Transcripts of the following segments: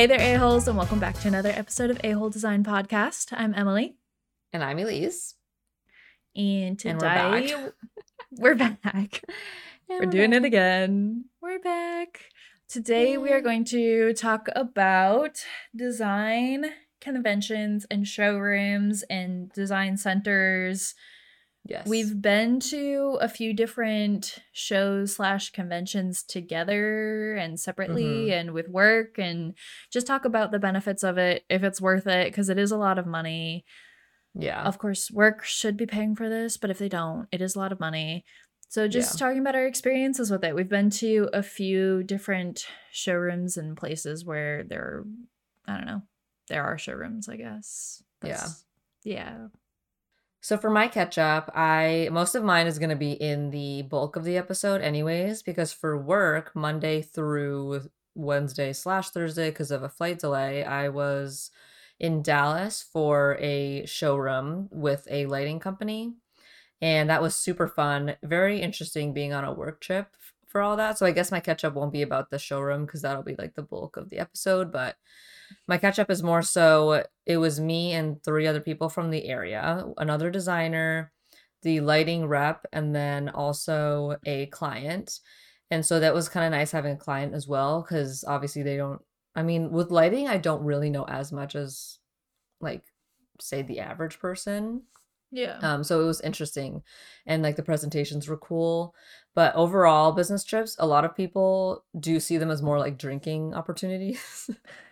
Hey there, a-holes, and welcome back to another episode of A-Whole Design Podcast. I'm Emily. And I'm Elise. And today And we're we're back. back. we're doing it again. We're back. Today we are going to talk about design conventions and showrooms and design centers. Yes. We've been to a few different shows slash conventions together and separately Mhm. and with work and just talk about the benefits of it if it's worth it because it is a lot of money. yeah. Of course, work should be paying for this, but if they don't, it is a lot of money. So just Yeah. talking about our experiences with it. We've been to a few different showrooms and places where there I don't know. There are showrooms, I guess. Yeah. Yeah. So for my catch up, I most of mine is going to be in the bulk of the episode, anyways, because for work, Monday through Wednesday slash Thursday, because of a flight delay, I was in Dallas for a showroom with a lighting company. And that was super fun. Very interesting being on a work trip for all that. So I guess my catch up won't be about the showroom because that'll be like the bulk of the episode. But my catch up is more so it was me and three other people from the area, another designer, the lighting rep, and then also a client. And so that was kind of nice having a client as well because obviously they don't, I mean, with lighting, I don't really know as much as like, say, the average person. Yeah. Um, so it was interesting and like the presentations were cool. But overall, business trips, a lot of people do see them as more like drinking opportunities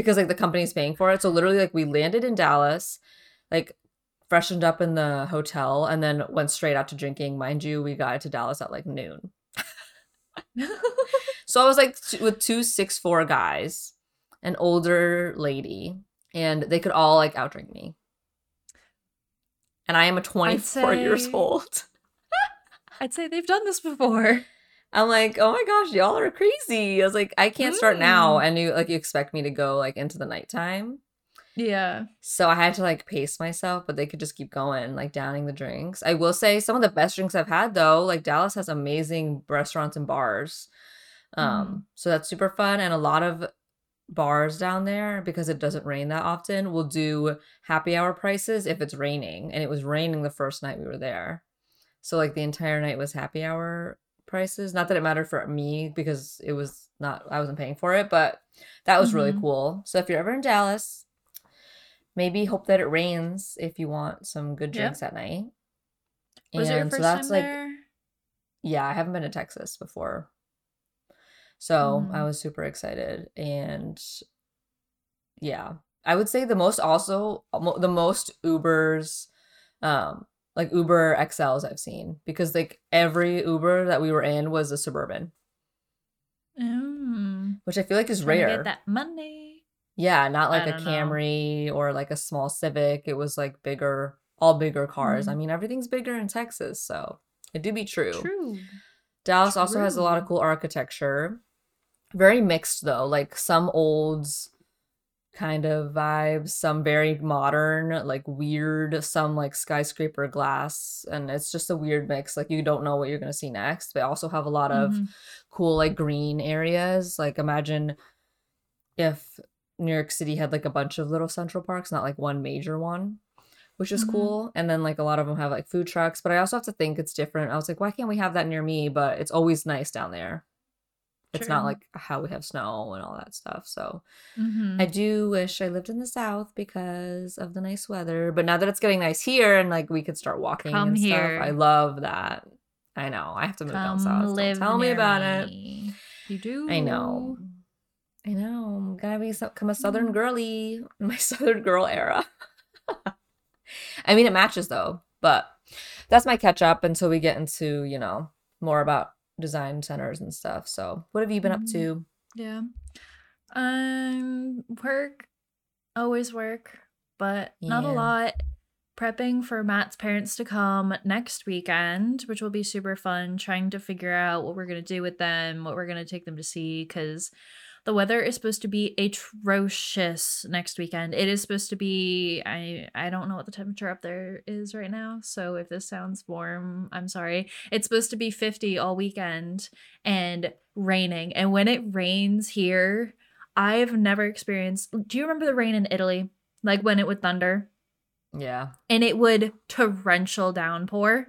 because like the company's paying for it. So literally, like we landed in Dallas, like freshened up in the hotel, and then went straight out to drinking. Mind you, we got to Dallas at like noon. So I was like t- with two six four guys, an older lady, and they could all like outdrink me. And I am a 24 years old. I'd say they've done this before. I'm like, oh my gosh, y'all are crazy. I was like, I can't start now. Mm. And you like you expect me to go like into the nighttime. Yeah. So I had to like pace myself, but they could just keep going, like downing the drinks. I will say some of the best drinks I've had though, like Dallas has amazing restaurants and bars. Um, Mhm. so that's super fun. And a lot of bars down there, because it doesn't rain that often, will do happy hour prices if it's raining. And it was raining the first night we were there. So like the entire night was happy hour prices. Not that it mattered for me because it was not I wasn't paying for it, but that was really Mhm. cool. So if you're ever in Dallas, maybe hope that it rains if you want some good drinks at night. Was it your And first so that's time like there? yeah, I haven't been to Texas before. So I Mm. was super excited. And yeah, I would say the most also the most Ubers, um, like Uber XLs I've seen because like every Uber that we were in was a suburban, Mm. which I feel like is Trying rare. That money. Yeah, not like a don't know. Camry or like a small Civic. It was like bigger, all bigger cars. I Mhm. mean, everything's bigger in Texas, so it do be true. True. Dallas also has a lot of cool architecture. Very mixed though, like some olds kind of vibes, some very modern, like weird, some like skyscraper glass, and it's just a weird mix. Like you don't know what you're gonna see next. They also have a lot of Mhm. cool like green areas. Like imagine if New York City had like a bunch of little central parks, not like one major one, which is Mhm. cool. And then like a lot of them have like food trucks, but I also have to think it's different. I was like, why can't we have that near me? But it's always nice down there. It's not like how we have snow and all that stuff. So Mhm. I do wish I lived in the south because of the nice weather. But now that it's getting nice here and like we could start walking Come and stuff, here. I love that. I know. I have to move down Come south. Don't tell me about it. You do. I know. I know. I'm gonna be become a Mm-hmm. southern girly in my southern girl era. I mean, it matches though, but that's my catch up until we get into you know more about design centers and stuff. So, what have you been up Mhm. to? Yeah. Um, work, always work, but not a lot. Prepping for Matt's parents to come next weekend, which will be super fun. Trying to figure out what we're gonna do with them, what we're gonna take them to see, because the weather is supposed to be atrocious next weekend. It is supposed to be I I don't know what the temperature up there is right now. So if this sounds warm, I'm sorry. It's supposed to be 50 all weekend and raining. And when it rains here, I've never experienced. Do you remember the rain in Italy? Like when it would thunder Yeah. and it would torrential downpour.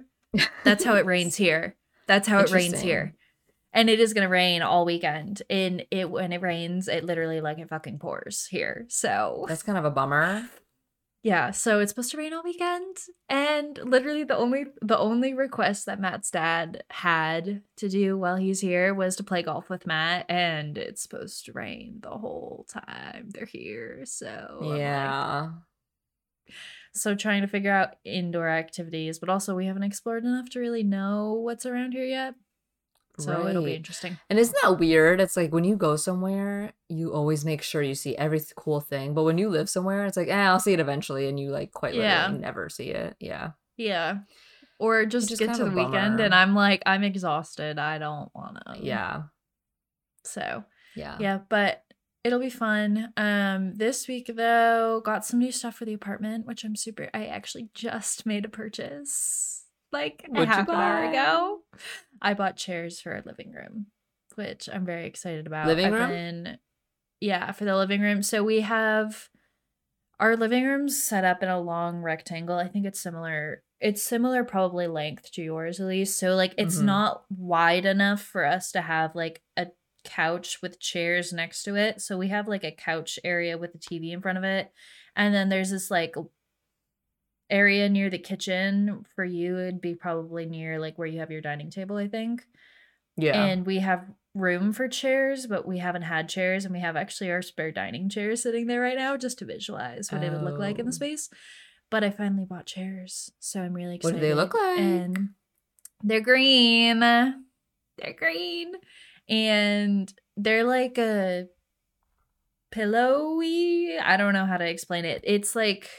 That's how it rains here. That's how it rains here. And it is gonna rain all weekend. And it when it rains, it literally like it fucking pours here. So That's kind of a bummer. yeah, so it's supposed to rain all weekend. And literally the only the only request that Matt's dad had to do while he's here was to play golf with Matt. And it's supposed to rain the whole time they're here. So yeah. so trying to figure out indoor activities, but also we haven't explored enough to really know what's around here yet. So it'll be interesting. And isn't that weird? It's like when you go somewhere, you always make sure you see every th- cool thing. But when you live somewhere, it's like, eh, I'll see it eventually, and you like quite literally Yeah. never see it. Yeah. Yeah. Or just is get to the weekend and I'm like, I'm exhausted. I don't want to. Yeah. So Yeah. yeah, but it'll be fun. Um, this week though, got some new stuff for the apartment, which I'm super. I actually just made a purchase like a half an hour ago. I bought chairs for our living room, which I'm very excited about. Living I've room? been- yeah, for the living room. So we have our living room's set up in a long rectangle. I think it's similar. It's similar, probably length to yours at least. So like, it's Mhm. not wide enough for us to have like a couch with chairs next to it. So we have like a couch area with a TV in front of it. And then there's this like area near the kitchen for you it'd be probably near like where you have your dining table, I think. Yeah. And we have room for chairs, but we haven't had chairs and we have actually our spare dining chair sitting there right now just to visualize what it would look like in the Oh. space. But I finally bought chairs, so I'm really excited. What do they look like? And they're green. They're green. And they're like a pillowy. I don't know how to explain it. It's like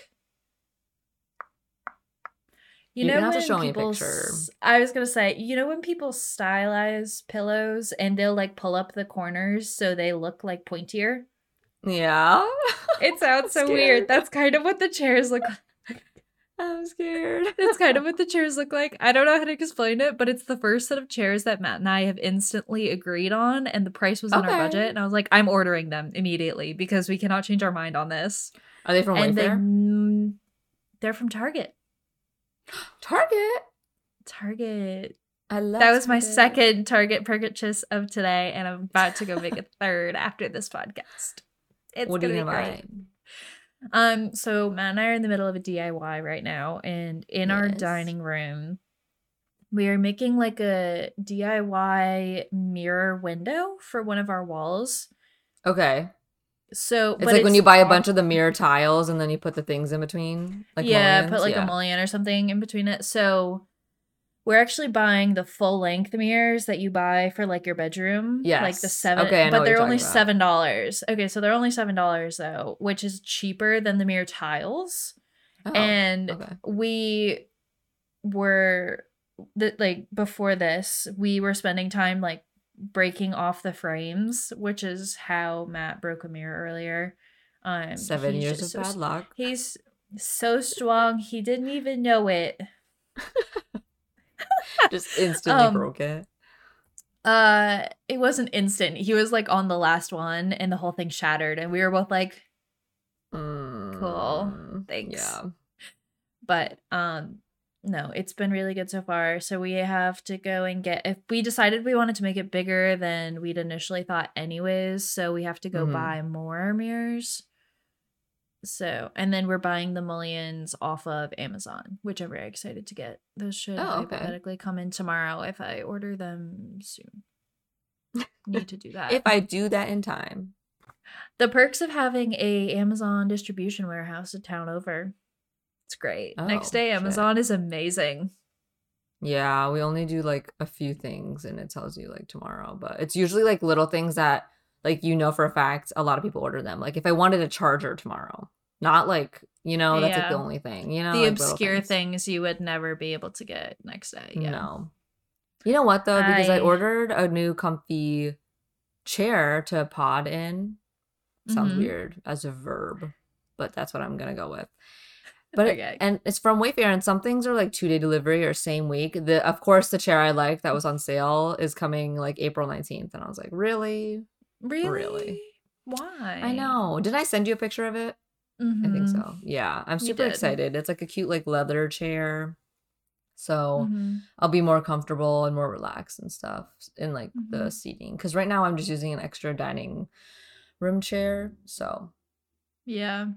you You're know have to show me a picture. I was gonna say, you know when people stylize pillows and they'll like pull up the corners so they look like pointier? yeah. It sounds so Scared. weird. That's kind of what the chairs look like. I'm scared. That's kind of what the chairs look like. I don't know how to explain it, but it's the first set of chairs that Matt and I have instantly agreed on, and the price was in Okay. our budget. And I was like, I'm ordering them immediately because we cannot change our mind on this. Are they from and they, Wayfair? mm, they're from Target. Target. Target. I love That was my second Target purchase of today, and I'm about to go make a third after this podcast. It's What gonna be great. Um, so Matt and I are in the middle of a DIY right now, and in our dining room, we are making like a DIY mirror window for one of our walls. Okay. So It's like when you buy a bunch of the mirror tiles and then you put the things in between. Like yeah, mullions? put like Yeah. a mullion or something in between it. So we're actually buying the full length mirrors that you buy for like your bedroom. Yeah, like the seven Okay, I know but they're only seven dollars. Okay, so they're only seven dollars though, which is cheaper than the mirror tiles. Oh, and okay. we were th- like before this we were spending time like breaking off the frames which is how matt broke a mirror earlier um Seven years of so bad luck. he's so strong he didn't even know it Just instantly Um, broke it. uh it wasn't instant he was like on the last one and the whole thing shattered and we were both like Mm, Thanks. Yeah. but um no it's been really good so far so we have to go and get if we decided we wanted to make it bigger than we'd initially thought anyways so we have to go Mhm. buy more mirrors so and then we're buying the mullions off of amazon which i'm very excited to get those should Oh, okay. hypothetically come in tomorrow if i order them soon need to do that If I do that in time. the perks of having a amazon distribution warehouse a town over it's great next Oh, day shit. amazon is amazing Yeah, we only do like a few things and it tells you like tomorrow, but it's usually like little things that like you know for a fact a lot of people order them. Like if I wanted a charger tomorrow, not like, you know, that's like the only thing, you know, the like, obscure things. you would never be able to get next day. Yeah. No. You know what though? Because I, I- ordered a new comfy chair to pod in. Sounds Mhm. weird as a verb, but that's what I'm gonna go with. But it- and it's from Wayfair, and some things are like two day delivery or same week. The of course the chair I like that was on sale is coming like April 19th, and I was like, really? Really? really. Why? I know. Did I send you a picture of it? I think Mhm. so. Yeah, I'm super excited. It's like a cute like leather chair. So Mhm. I'll be more comfortable and more relaxed and stuff in like the Mhm. seating. Cause right now I'm just using an extra dining room chair. So Yeah.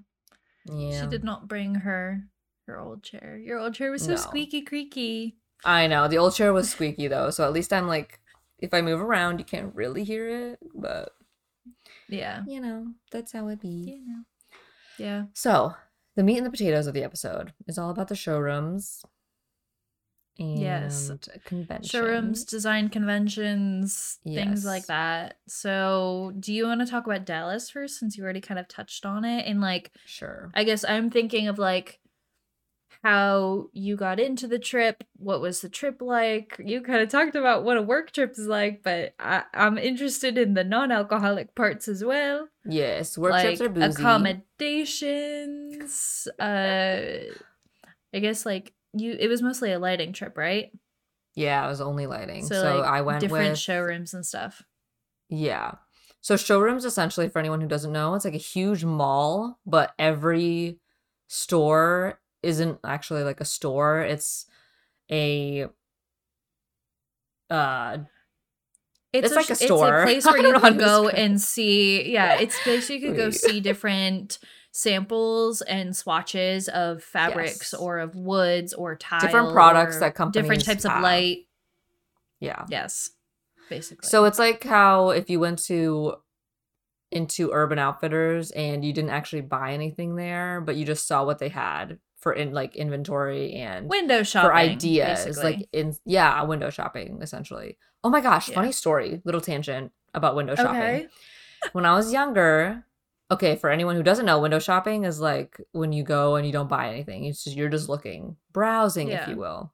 Yeah. She did not bring her her old chair. Your old chair was so No. squeaky creaky. I know. The old chair was squeaky though, so at least I'm like if I move around you can't really hear it, but Yeah. you know, that's how it be. You know. Yeah. So, the meat and the potatoes of the episode is all about the showrooms and Yes. conventions. Showrooms, design conventions, things like that. So, do you want to talk about Dallas first since you already kind of touched on it? And like, Sure. I guess I'm thinking of like how you got into the trip. What was the trip like? You kind of talked about what a work trip is like, but I, I'm interested in the non-alcoholic parts as well. Yes, work like trips are boozy. accommodations. Uh, I guess like you. It was mostly a lighting trip, right? yeah, it was only lighting. So, So, like I went different with showrooms and stuff. Yeah. So showrooms essentially for anyone who doesn't know, it's like a huge mall, but every store isn't actually like a store. It's a uh It's like a store. It's a place where you can go and see. Yeah, it's a place you could go see different samples and swatches of fabrics Yes. or of woods or tile. Different products that that different companies types of light. yeah. Yes, basically. So it's like how if you went to into Urban Outfitters and you didn't actually buy anything there, but you just saw what they had for in like inventory and window shopping for ideas basically. like in yeah window shopping essentially oh my gosh Yeah. funny story little tangent about window shopping okay. when i was younger okay for anyone who doesn't know window shopping is like when you go and you don't buy anything it's just you're just looking browsing if you will.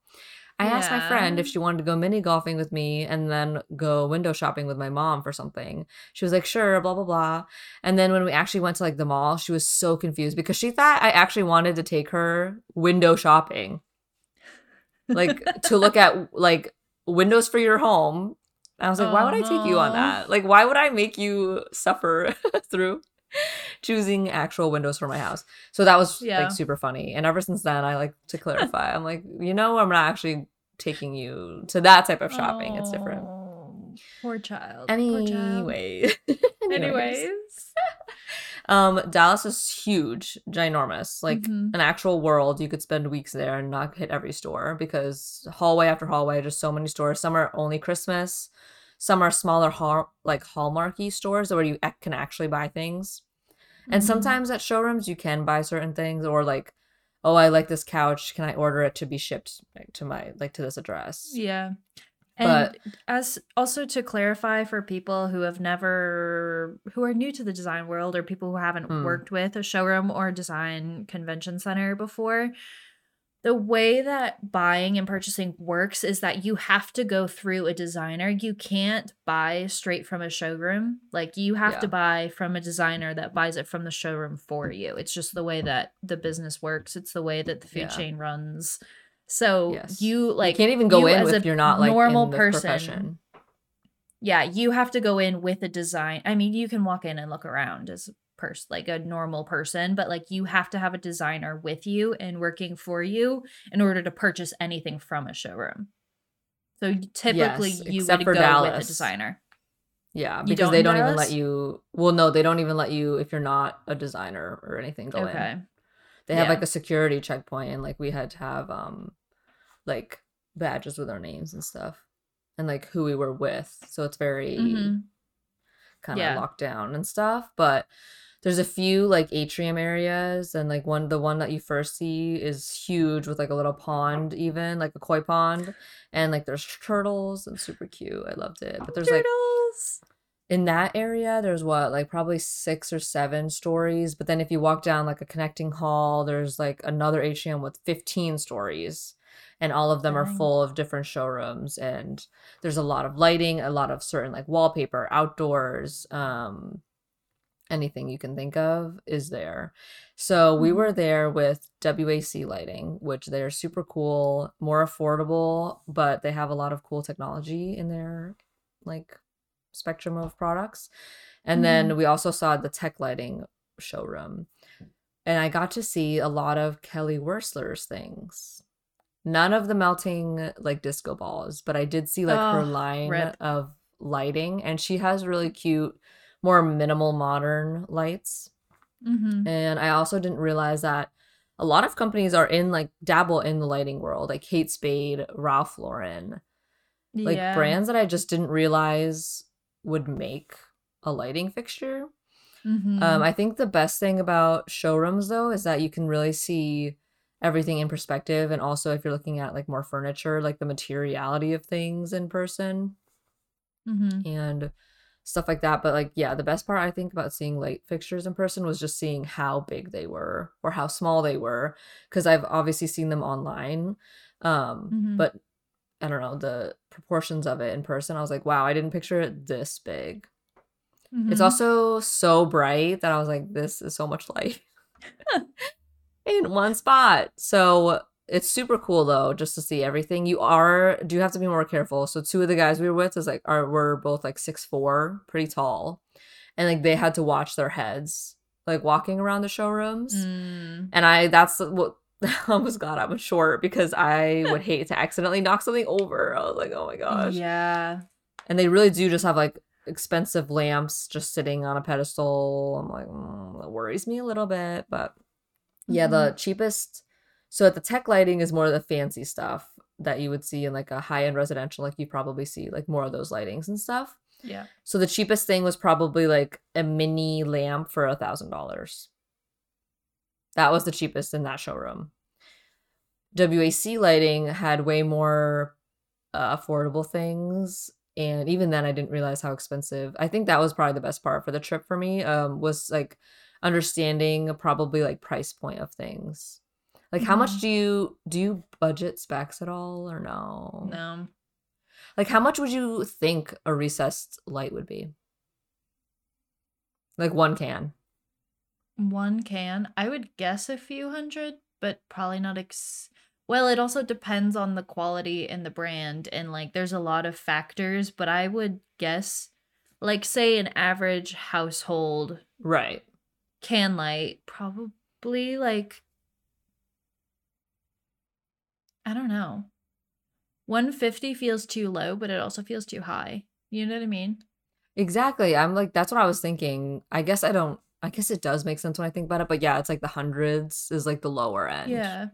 I asked my friend if she wanted to go mini golfing with me and then go window shopping with my mom for something. She was like sure blah blah blah. And then when we actually went to like the mall she was so confused because she thought i actually wanted to take her window shopping. Like to look at like windows for your home. I was like, why would I take you on that? Like, why would I make you suffer through choosing actual windows for my house? So that was Yeah. like super funny. And ever since then, I like to clarify. I'm like, you know, I'm not actually taking you to that type of shopping. It's different. Oh, Poor child. Poor child. Anyway. Anyways. Um, Dallas is huge, ginormous. Like Mhm. an actual world. You could spend weeks there and not hit every store because hallway after hallway, just so many stores. Some are only Christmas. Some are smaller, hall like hallmarky stores where you can actually buy things. And Mhm. sometimes at showrooms you can buy certain things, or like, oh, I like this couch. Can I order it to be shipped like, to my like to this address? Yeah. But- And as also to clarify for people who have never who are new to the design world or people who haven't Mm. worked with a showroom or design convention center before, the way that buying and purchasing works is that you have to go through a designer. You can't buy straight from a showroom. Like you have to buy from a designer that buys it from the showroom for you. It's just the way that the business works. It's the way that the food Yeah. chain runs. So Yes. you like you can't even go you in as if you're not like normal in person profession. yeah you have to go in with a design i mean you can walk in and look around as person like a normal person but like you have to have a designer with you and working for you in order to purchase anything from a showroom so typically Yes, you would for go with a Dallas. designer Yeah, because don't they don't even let you. Well, no, they don't even let you if you're not a designer or anything go okay in. They have Yeah. like a security checkpoint, and like we had to have um, like badges with our names and stuff, and like who we were with. So it's very Mhm. kind of Yeah. locked down and stuff. But there's a few like atrium areas, and like one the one that you first see is huge with like a little pond, even like a koi pond, and like there's turtles and super cute. I loved it. But there's like turtles in that area there's what like probably six or seven stories but then if you walk down like a connecting hall there's like another atrium with 15 stories and all of them are full of different showrooms and there's a lot of lighting a lot of certain like wallpaper outdoors um anything you can think of is there so we Mhm. were there with wac lighting which they're super cool more affordable but they have a lot of cool technology in their like spectrum of products. And Mhm. then we also saw the tech lighting showroom. And I got to see a lot of Kelly Wearstler's things. None of the melting like disco balls, but I did see like her Oh, line rip. of lighting and she has really cute more minimal modern lights. Mhm. And I also didn't realize that a lot of companies are in like dabble in the lighting world, like Kate Spade, Ralph Lauren, like Yeah. brands that I just didn't realize would make a lighting fixture. Um, Mhm. I think the best thing about showrooms though is that you can really see everything in perspective, and also if you're looking at like more furniture, like the materiality of things in person Mhm. and stuff like that. But like, yeah, the best part I think about seeing light fixtures in person was just seeing how big they were or how small they were, because I've obviously seen them online. Um, Mhm. but I don't know the proportions of it in person. I was like, wow, I didn't picture it this big. It's Mhm. also so bright that I was like, this is so much light in one spot. So it's super cool though, just to see everything. You are do have to be more careful. So two of the guys we were with is like are were both like six four, pretty tall, and like they had to watch their heads like walking around the showrooms. Mm. And I that's what I almost glad I'm short because I would hate to accidentally knock something over. I was like, oh my gosh. Yeah. And they really do just have like expensive lamps just sitting on a pedestal. I'm like, mm, that worries me a little bit. But yeah, the cheapest. So at the tech lighting is more of the fancy stuff that you would see in like a high end residential. Like you probably see like more of those lightings and stuff. Yeah. So the cheapest thing was probably like a mini lamp for a thousand dollars. That was the cheapest in that showroom. WAC lighting had way more uh, affordable things, and even then, I didn't realize how expensive. I think that was probably the best part for the trip for me. Um, was like understanding probably like price point of things. Like how much mm-hmm. do you do you budget specs at all or no? No. Like, how much would you think a recessed light would be? Like one can. One can. I would guess a few hundred, but probably not ex well, it also depends on the quality and the brand and like there's a lot of factors, but I would guess like say an average household Right. can light probably like I don't know. 150 feels too low, but it also feels too high. You know what I mean? Exactly. I'm like, that's what I was thinking. I guess I don't, I guess it does make sense when I think about it. But yeah, it's like the hundreds is like the lower end. Yeah.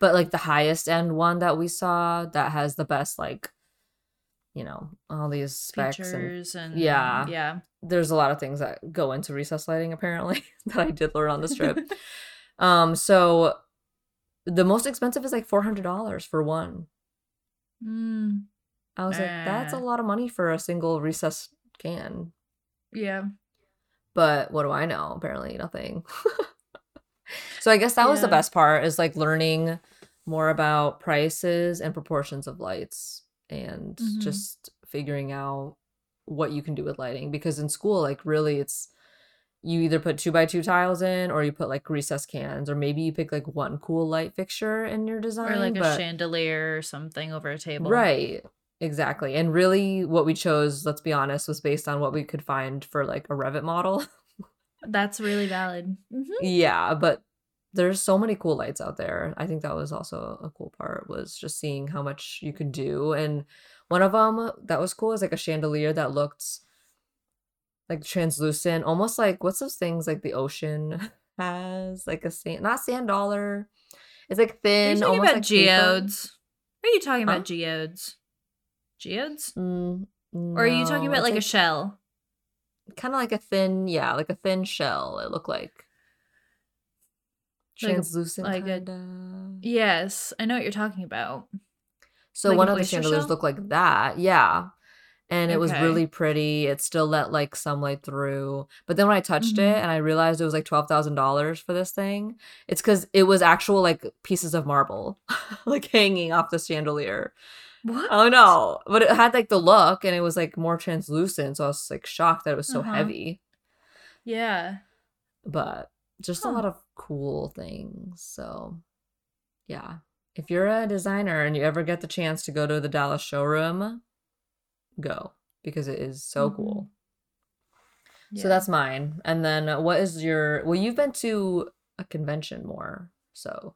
But like the highest end one that we saw that has the best, like, you know, all these specs and and yeah. Yeah. there's a lot of things that go into recess lighting apparently that I did learn on this trip. um, so the most expensive is like four hundred dollars for one. Mm, I was like, that's a Ah. lot of money for a single recess can. yeah. But what do I know? Apparently nothing. so I guess that was the best part is like learning more about prices and proportions of lights and Mhm. just figuring out what you can do with lighting because in school like really it's you either put two by two tiles in or you put like recess cans or maybe you pick like one cool light fixture in your design Or like a chandelier or something over a table. Right. Exactly. And really what we chose, let's be honest, was based on what we could find for like a Revit model. That's really valid. Mhm. yeah, but there's so many cool lights out there. I think that was also a cool part was just seeing how much you could do and one of them that was cool is like a chandelier that looked like translucent, almost like what's those things like the ocean has, like a sand, not sand dollar. It's like thin. Are you talking almost about like paper. geodes? Are you talking Huh? about geodes? Geodes? Mm, Or are you talking about it's like, a shell? kind of like a thin, yeah, like a thin shell. It looked like Like a- translucent, like a- kinda. Yes, I know what you're talking about. So like one of the chandeliers shell? looked like that, yeah, and it was really pretty. It still let like some light through, but then when I touched it Mhm. and I realized it was like twelve thousand dollars for this thing, it's because it was actual like pieces of marble, like hanging off the chandelier. What? Oh no, but it had like the look, and it was like more translucent, so I was like shocked that it was so Uh-huh. heavy. Yeah. but just a lot of cool things. So, yeah. If you're a designer and you ever get the chance to go to the Dallas showroom, go. because it is so Mhm. cool. Yeah. So that's mine. And then uh, what is your well you've been to a convention more. So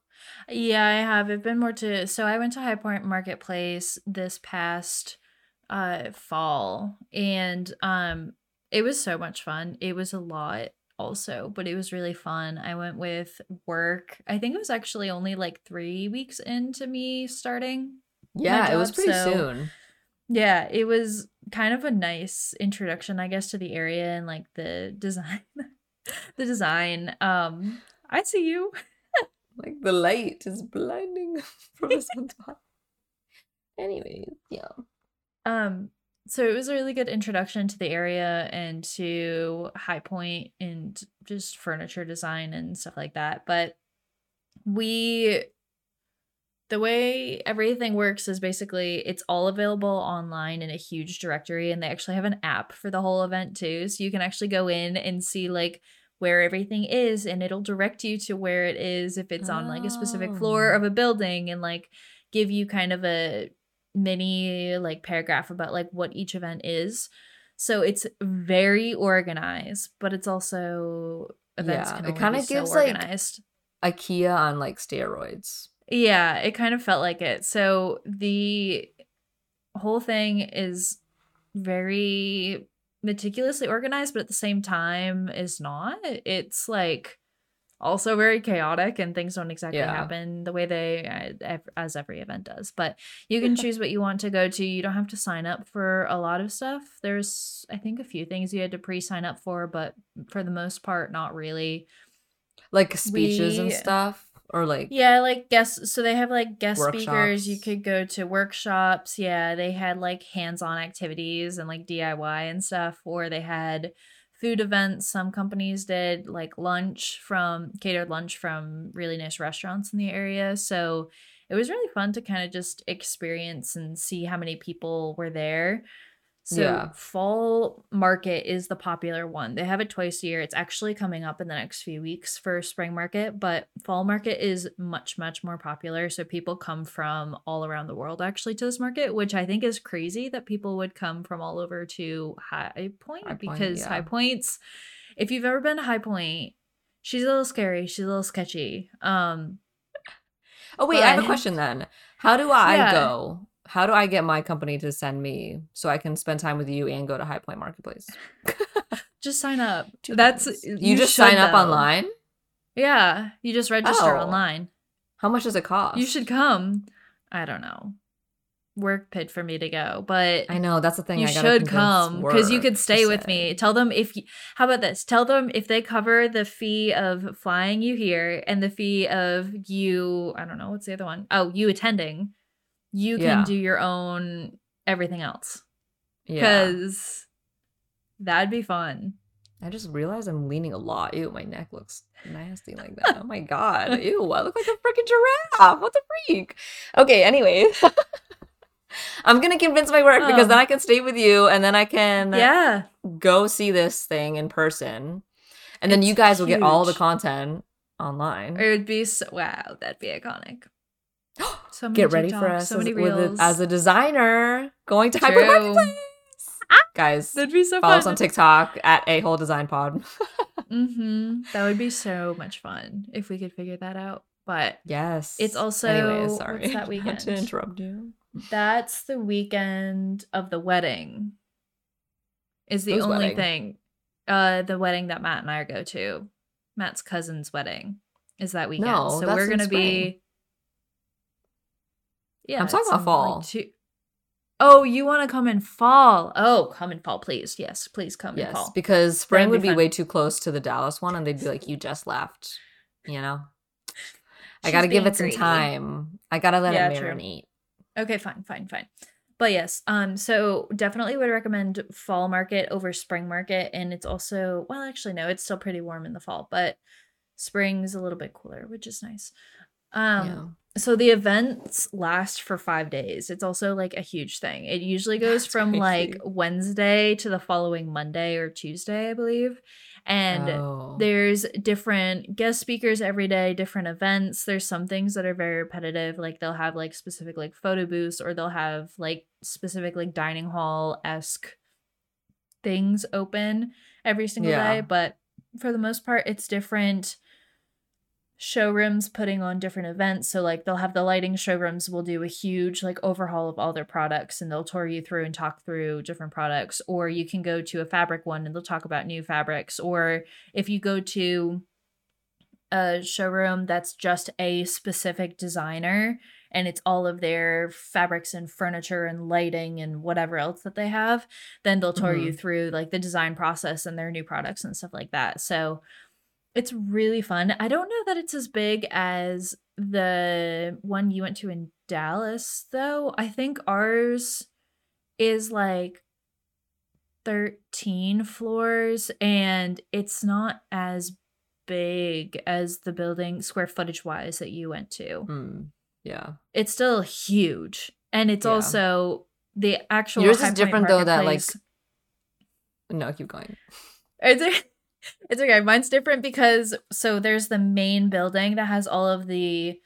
Yeah, I have. I've been more to so I went to High Point Marketplace this past uh fall and um it was so much fun. It was a lot also, but it was really fun. I went with work. I think it was actually only like 3 weeks into me starting. yeah, it was pretty so- soon. Yeah, it was kind of a nice introduction, I guess, to the area and like the design. the design. Um I see you. Like the light is blinding from this one spot. Anyways, yeah. Um, so it was a really good introduction to the area and to High Point and just furniture design and stuff like that. But we the way everything works is basically it's all available online in a huge directory and they actually have an app for the whole event too so you can actually go in and see like where everything is and it'll direct you to where it is if it's on like a specific floor Oh. of a building and like give you kind of a mini like paragraph about like what each event is so it's very organized but it's also events Yeah, it kinda be so gives, like, IKEA on like steroids. Yeah, it kind of felt like it. So the whole thing is very meticulously organized, but at the same time is not. It's like also very chaotic and things don't exactly Yeah. happen the way they uh, as every event does. But you can choose what you want to go to. You don't have to sign up for a lot of stuff. There's I think a few things you had to pre-sign up for, but for the most part not really. Like speeches and stuff. Or like Yeah, like guest. So they have like guest speakers. You could go to workshops. Yeah, they had like hands-on activities and like DIY and stuff. Or they had food events. Some companies did like lunch from catered lunch from really nice restaurants in the area. So it was really fun to kind of just experience and see how many people were there. So Yeah. fall market is the popular one. They have it twice a year. It's actually coming up in the next few weeks for spring market, but fall market is much much more popular. So people come from all around the world actually to this market, which I think is crazy that people would come from all over to High Point High Point, because yeah. High Points if you've ever been to High Point, she's a little scary, she's a little sketchy. Um Oh wait, I have a question then. How do I Yeah. go? How do I get my company to send me so I can spend time with you and go to High Point Marketplace? just sign up. Two That's things. you, just sign up though. online. Yeah, you just register Oh. online. How much does it cost? You should come. I don't know. Work paid for me to go, but I know that's the thing. you I should come because you could stay with me. Tell them if you, how about this? Tell them if they cover the fee of flying you here and the fee of you, I don't know, what's the other one? Oh, you attending. You can Yeah. do your own everything else Yeah. because that'd be fun. I just realized I'm leaning a lot. Ew, my neck looks nasty like that. Oh my god. Ew, I look like a freaking giraffe. What the freak? Okay, anyway. I'm gonna convince my work because Oh. then I can stay with you and then I can Yeah. go see this thing in person. And then you guys will get all the content online. It would be so, wow, that'd be iconic. So Get ready for us so as, a, as a designer going to Hyper True. Marketplace. Guys, That'd be so follow fun. us on TikTok at a whole design pod. Mm-hmm. That would be so much fun if we could figure that out. But yes. It's also- Anyways, what's sorry. that Not to interrupt you. that's the weekend of the wedding. Is the Whose only wedding? thing. Uh the wedding that Matt and I are go to. Matt's cousin's wedding is that weekend. No, so we're gonna spring. be Yeah. I'm talking about in, fall. two- Oh, you want to come in fall? Oh, come in fall, please. Yes, please come in Yes, fall. because spring would be fun. way too close to the Dallas one, and they'd be like, "You just left," you know. I gotta give it some greedy. time. I gotta let Yeah, it true. marinate. Okay, fine, fine, fine. But yes, um, so definitely would recommend fall market over spring market, and it's also well, actually no, it's still pretty warm in the fall, but spring's a little bit cooler, which is nice. Um, yeah. So the events last for five days. It's also like a huge thing. It usually goes That's from like. Wednesday to the following Monday or Tuesday, I believe, and. Oh. There's different guest speakers every day, different events. There's some things that are very repetitive, like they'll have like specific like photo booths, or they'll have like specific like dining hall esque things open every single Yeah. day, but for the most part, it's different showrooms putting on different events. So like they'll have the lighting showrooms will do a huge like overhaul of all their products and they'll tour you through and talk through different products. Or you can go to a fabric one and they'll talk about new fabrics. Or if you go to a showroom that's just a specific designer and it's all of their fabrics and furniture and lighting and whatever else that they have then they'll tour you mm-hmm. through like the design process and their new products and stuff like that. So it's really fun i don't know that it's as big as the one you went to in dallas though i think ours is like 13 floors and it's not as big as the building square footage wise that you went to Mm, yeah. it's still huge and it's Yeah. also the actual Yours is different, though, that, like- No, keep going. it's, o- it's okay mine's different because so there's the main building that has all of the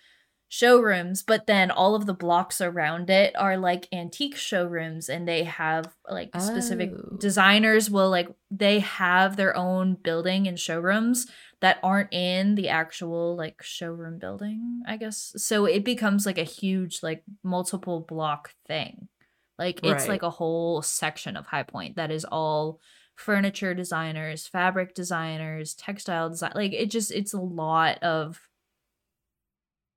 showrooms but then all of the blocks around it are like antique showrooms and they have like specific Oh. designers will like they have their own building and showrooms that aren't in the actual like showroom building i guess so it becomes like a huge like multiple block thing like it's Right. like a whole section of high point that is all furniture designers fabric designers textile design like it just it's a lot of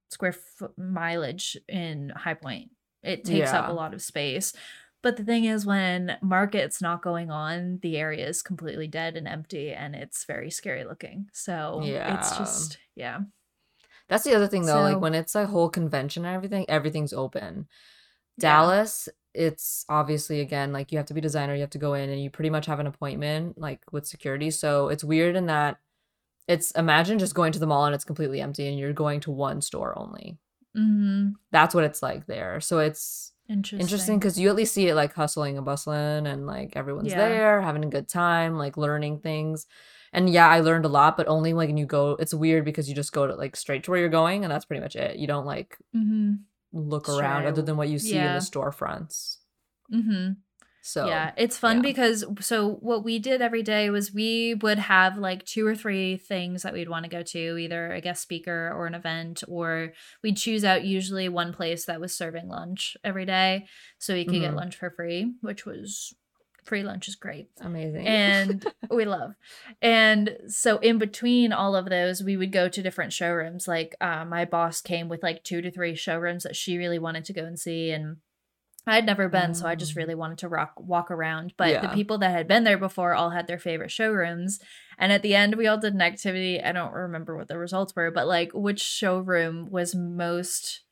square foot mileage in high point it takes up a lot of space but the thing is when market's not going on the area is completely dead and empty and it's very scary looking so yeah. it's just yeah That's the other thing though, like when it's a whole convention and everything, everything's open. Yeah. Dallas, it's obviously again like you have to be a designer, you have to go in and you pretty much have an appointment like with security. So it's weird in that it's imagine just going to the mall and it's completely empty and you're going to one store only. mm-hmm. That's what it's like there. So it's interesting interesting because you at least see it like hustling and bustling and like everyone's Yeah. there having a good time like learning things and yeah i learned a lot but only like when you go it's weird because you just go to like straight to where you're going and that's pretty much it you don't like mm-hmm. Look around other than what you see in the storefronts Mm-hmm. so yeah, it's fun yeah. because so what we did every day was we would have like two or three things that we'd want to go to, either a guest speaker or an event, or we'd choose out usually one place that was serving lunch every day so we could get Mhm. lunch for free, which was free lunch is great. amazing and we love. And so in between all of those, we would go to different showrooms. Like uh, my boss came with like two to three showrooms that she really wanted to go and see, and I had never been, so I just Mm. really wanted to rock walk around. But the people that had been there before all had their favorite showrooms. And at the end, we all did an activity. I don't remember what the results were, but like which showroom was most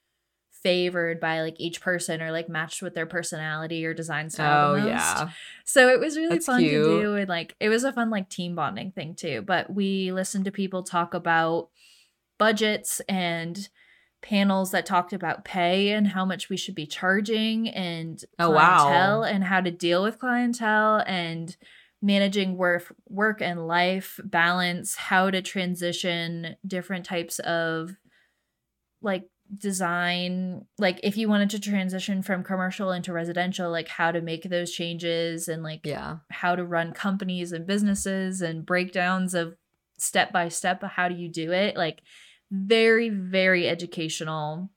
favored by like each person or like matched with their personality or design style oh yeah So it was really That's fun cute. to do and like it was a fun like team bonding thing too. But we listened to people talk about budgets and panels that talked about pay and how much we should be charging and Oh, wow. clientele and how to deal with clientele and managing work work and life balance, how to transition different types of like design like if you wanted to transition from commercial into residential like how to make those changes and like yeah. how to run companies and businesses and breakdowns of step by step how do you do it? Like very very educational.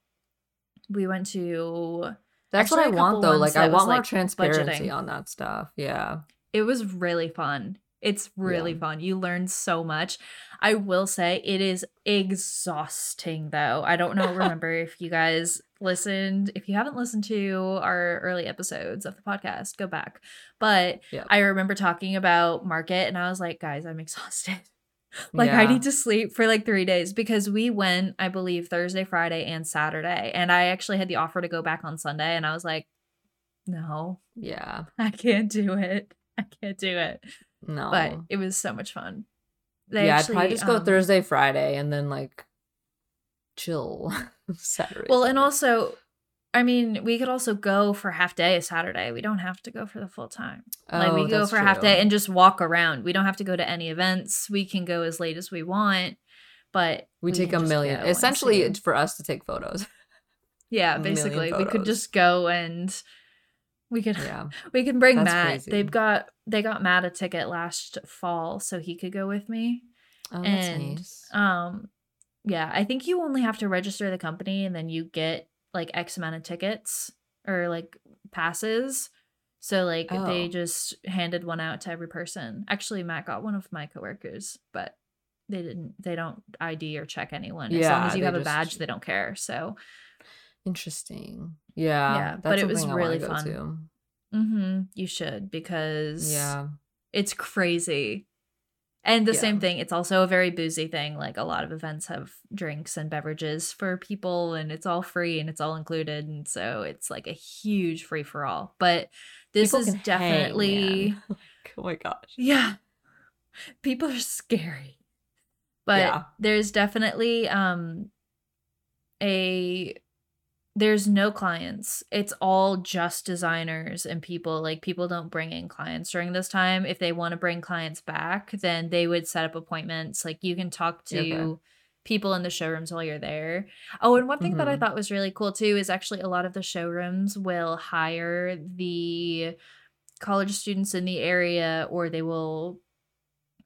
We went to that's what i want though. like i want more like, transparency budgeting. on that stuff. Yeah. It was really fun it's really Yeah. fun. You learn so much. I will say it is exhausting though. I don't know remember if you guys listened if you haven't listened to our early episodes of the podcast go back. But Yeah. i remember talking about market and i was like guys i'm exhausted. Like i need to sleep for like three days because we went i believe thursday friday and saturday and i actually had the offer to go back on sunday and i was like no. Yeah. I can't do it. I can't do it no but it was so much fun. They Oh. yeah actually, i'd probably just go um, thursday friday and then like chill saturday Well, and also, I mean, we could also go for half day Saturday. We don't have to go for the full time. like we Oh, go for half day and just walk around. We don't have to go to any events. We can go as late as we want. But we, take a million essentially it's for us to take photos yeah, basically, we could just go and we could yeah we can bring That's Matt. crazy. They've got they got Matt a ticket last fall so he could go with me. Oh, that's and nice. um yeah, I think you only have to register the company and then you get like X amount of tickets or like passes. So like they Oh. just handed one out to every person. Actually, Matt got one of my coworkers, but they didn't they don't ID or check anyone. As long as you they have a badge, they don't care. So Interesting. Yeah. Yeah, but it was something I wanna really fun. To. hmm you should because Yeah. it's crazy. And the Yeah. same thing, it's also a very boozy thing. Like a lot of events have drinks and beverages for people, and it's all free and it's all included. And so it's like a huge free for all. But this People is can hang, definitely, oh my gosh. yeah, people are scary. But Yeah. there's definitely um a there's no clients. It's all just designers and people. Like people don't bring in clients during this time. If they want to bring clients back, then they would set up appointments. Like you can talk to Okay. people in the showrooms while you're there. Oh, and one thing that I Mhm. thought was really cool too is actually a lot of the showrooms will hire the college students in the area or they will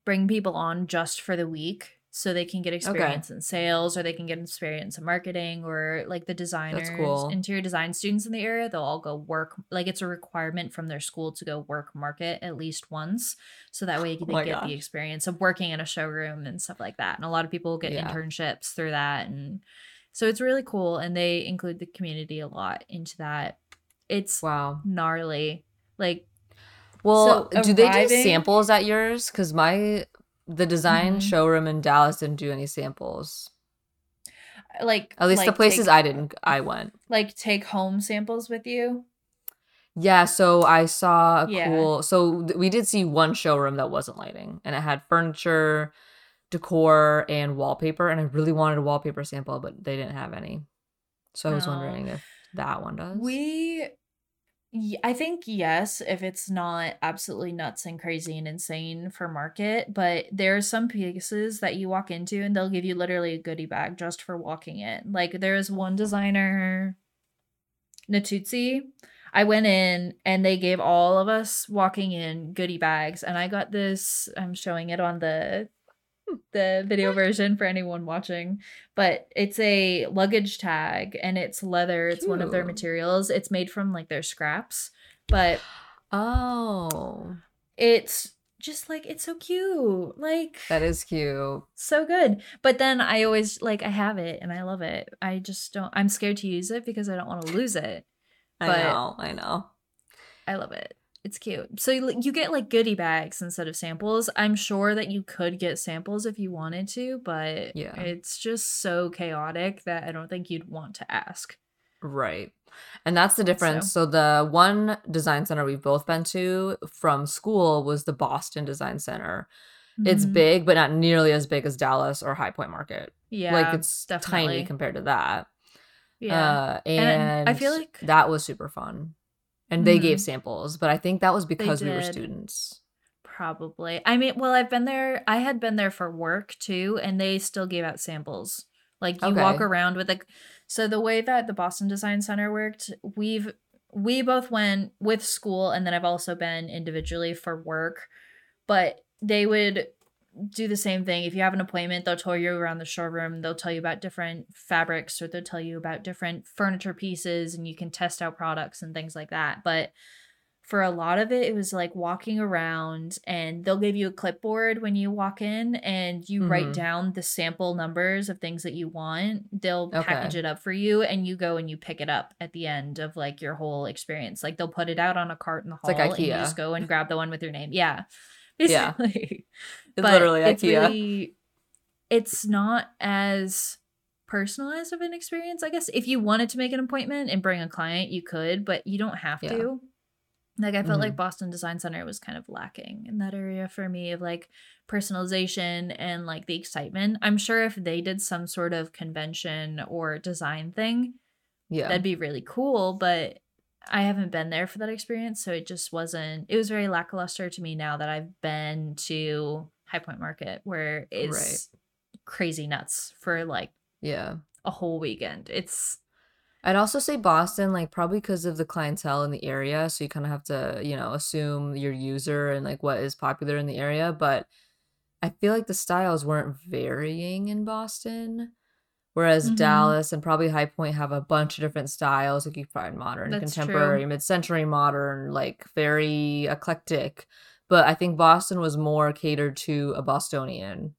bring people on just for the week so they can get experience in sales or they can get experience in marketing or like the designers cool. interior design students in the area they'll all go work like it's a requirement from their school to go work market at least once so that way Oh they my get the experience of working in a showroom and stuff like that and a lot of people get Yeah. internships through that and so it's really cool and they include the community a lot into that it's Wow. gnarly like Well, So do they do samples at yours? Because my the design Mhm. showroom in Dallas didn't do any samples. like At least the places take, I didn't I went. like take home samples with you Yeah, so I saw a Yeah. cool. So th- we did see one showroom that wasn't lighting, and it had furniture, decor, and wallpaper. And I really wanted a wallpaper sample, but they didn't have any. So I was Oh. wondering if that one does. We, I think yes, if it's not absolutely nuts and crazy and insane for market, but there are some pieces that you walk into and they'll give you literally a goodie bag just for walking in. Like there is one designer, Natuzzi. I went in and they gave all of us walking in goodie bags, and I got this. I'm showing it on the the video version for anyone watching but it's a luggage tag and it's leather. It's one of their materials. It's made from like their scraps but oh, it's just like it's so cute. Like that is cute. so good. But then i always like i have it and i love it. I just don't i'm scared to use it because i don't want to lose it. I But- know, I know. i love it it's cute so you, you get like goodie bags instead of samples i'm sure that you could get samples if you wanted to but Yeah. it's just so chaotic that i don't think you'd want to ask Right. And that's the difference. So. the one design center we've both been to from school was the Boston Design Center. It's Mhm. big, but not nearly as big as Dallas or High Point Market. yeah like it's definitely. tiny compared to that. yeah Uh, And and I feel like- that was super fun. And they gave Mhm. samples, but I think that was because we were students. Probably. I mean, well, I've been there. I had been there for work too, and they still gave out samples. Like you walk around with like, so the way that the Boston Design Center worked, we've we both went with school, and then I've also been individually for work. But they would do the same thing. If you have an appointment, they'll tour you around the showroom. They'll tell you about different fabrics, or they'll tell you about different furniture pieces, and you can test out products and things like that. But for a lot of it, it was like walking around and they'll give you a clipboard when you walk in and you write Mhm. down the sample numbers of things that you want. They'll package it up for you and you go and you pick it up at the end of like your whole experience. Like they'll put it out on a cart in the hall It's like and you just go and grab the one with your name. Yeah. Yeah. Basically. It's literally it's IKEA. really it's not as personalized of an experience, I guess. If you wanted to make an appointment and bring a client, you could, but you don't have Yeah. to. Like I felt Mhm. like Boston Design Center was kind of lacking in that area for me of like personalization and like the excitement. I'm sure if they did some sort of convention or design thing, yeah. that'd be really cool, but I haven't been there for that experience, so it just wasn't it was very lackluster to me now that I've been to High Point Market where it's crazy nuts for like yeah. a whole weekend. It's I'd also say Boston, like probably because of the clientele in the area. So you kind of have to, you know, assume your user and like what is popular in the area. But I feel like the styles weren't varying in Boston. Whereas hmm Dallas and probably High Point have a bunch of different styles. Like you find modern, That's contemporary, mid-century modern, like very eclectic. But I think Boston was more catered to a Bostonian,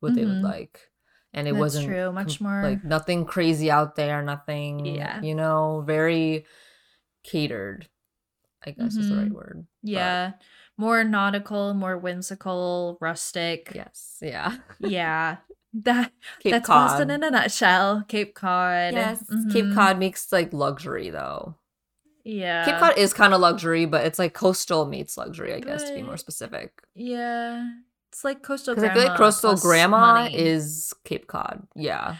what they would like. And it That's wasn't true. Much more. like nothing crazy out there, nothing, Yeah. you know, very catered, I guess is the right hmm word. But Yeah. More nautical, more whimsical, rustic. yes, yeah. Yeah. That Cape that's Boston in a nutshell. Cape Cod. Yes, Cape hmm Cod makes like luxury though. Yeah, Cape Cod is kind of luxury, but it's like coastal meets luxury, I guess, to be more specific. yeah. It's like coastal Because I feel like coastal grandma money. is Cape Cod. Yeah.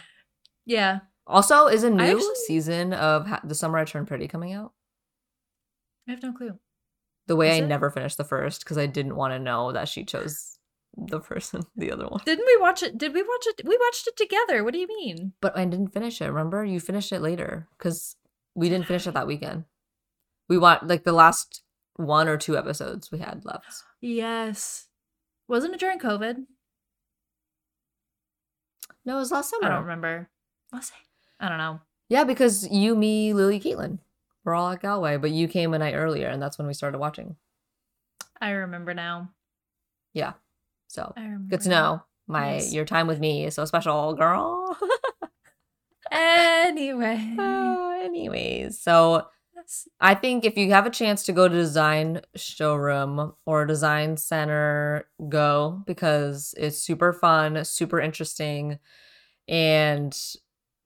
Yeah. Also, is a new actually season of Ha- The Summer I Turned Pretty coming out. I have no clue. The way Is I it? never finished the first because I didn't want to know that she chose the person, the other one. Didn't we watch it? Did we watch it? We watched it together. What do you mean? But I didn't finish it. Remember, you finished it later because we didn't finish it that weekend. We want like the last one or two episodes we had left. Yes. Wasn't it during COVID? No, it was last summer. I don't remember. Was it? I don't know. Yeah, because you, me, Lily, Caitlin, we're all at Galway, but you came a night earlier, and that's when we started watching. I remember now. Yeah, so good to know. My Yes. your time with me is so special, girl. Anyway. Uh, anyways, so I think if you have a chance to go to design showroom or design center, go because it's super fun, super interesting, and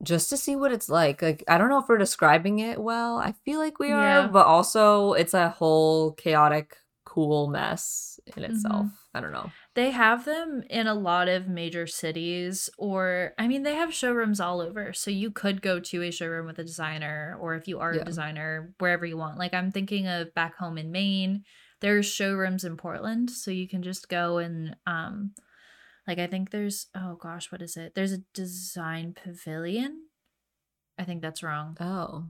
just to see what it's like. Like I don't know if we're describing it well. I feel like we are, Yeah. but also it's a whole chaotic, cool mess in itself. Mhm. I don't know. They have them in a lot of major cities, or I mean, they have showrooms all over. So you could go to a showroom with a designer, or if you are a designer, wherever you want. Like I'm thinking of back home in Maine, there's showrooms in Portland, so you can just go and um, like I think there's oh gosh, what is it? There's a design pavilion. I think that's wrong. Oh,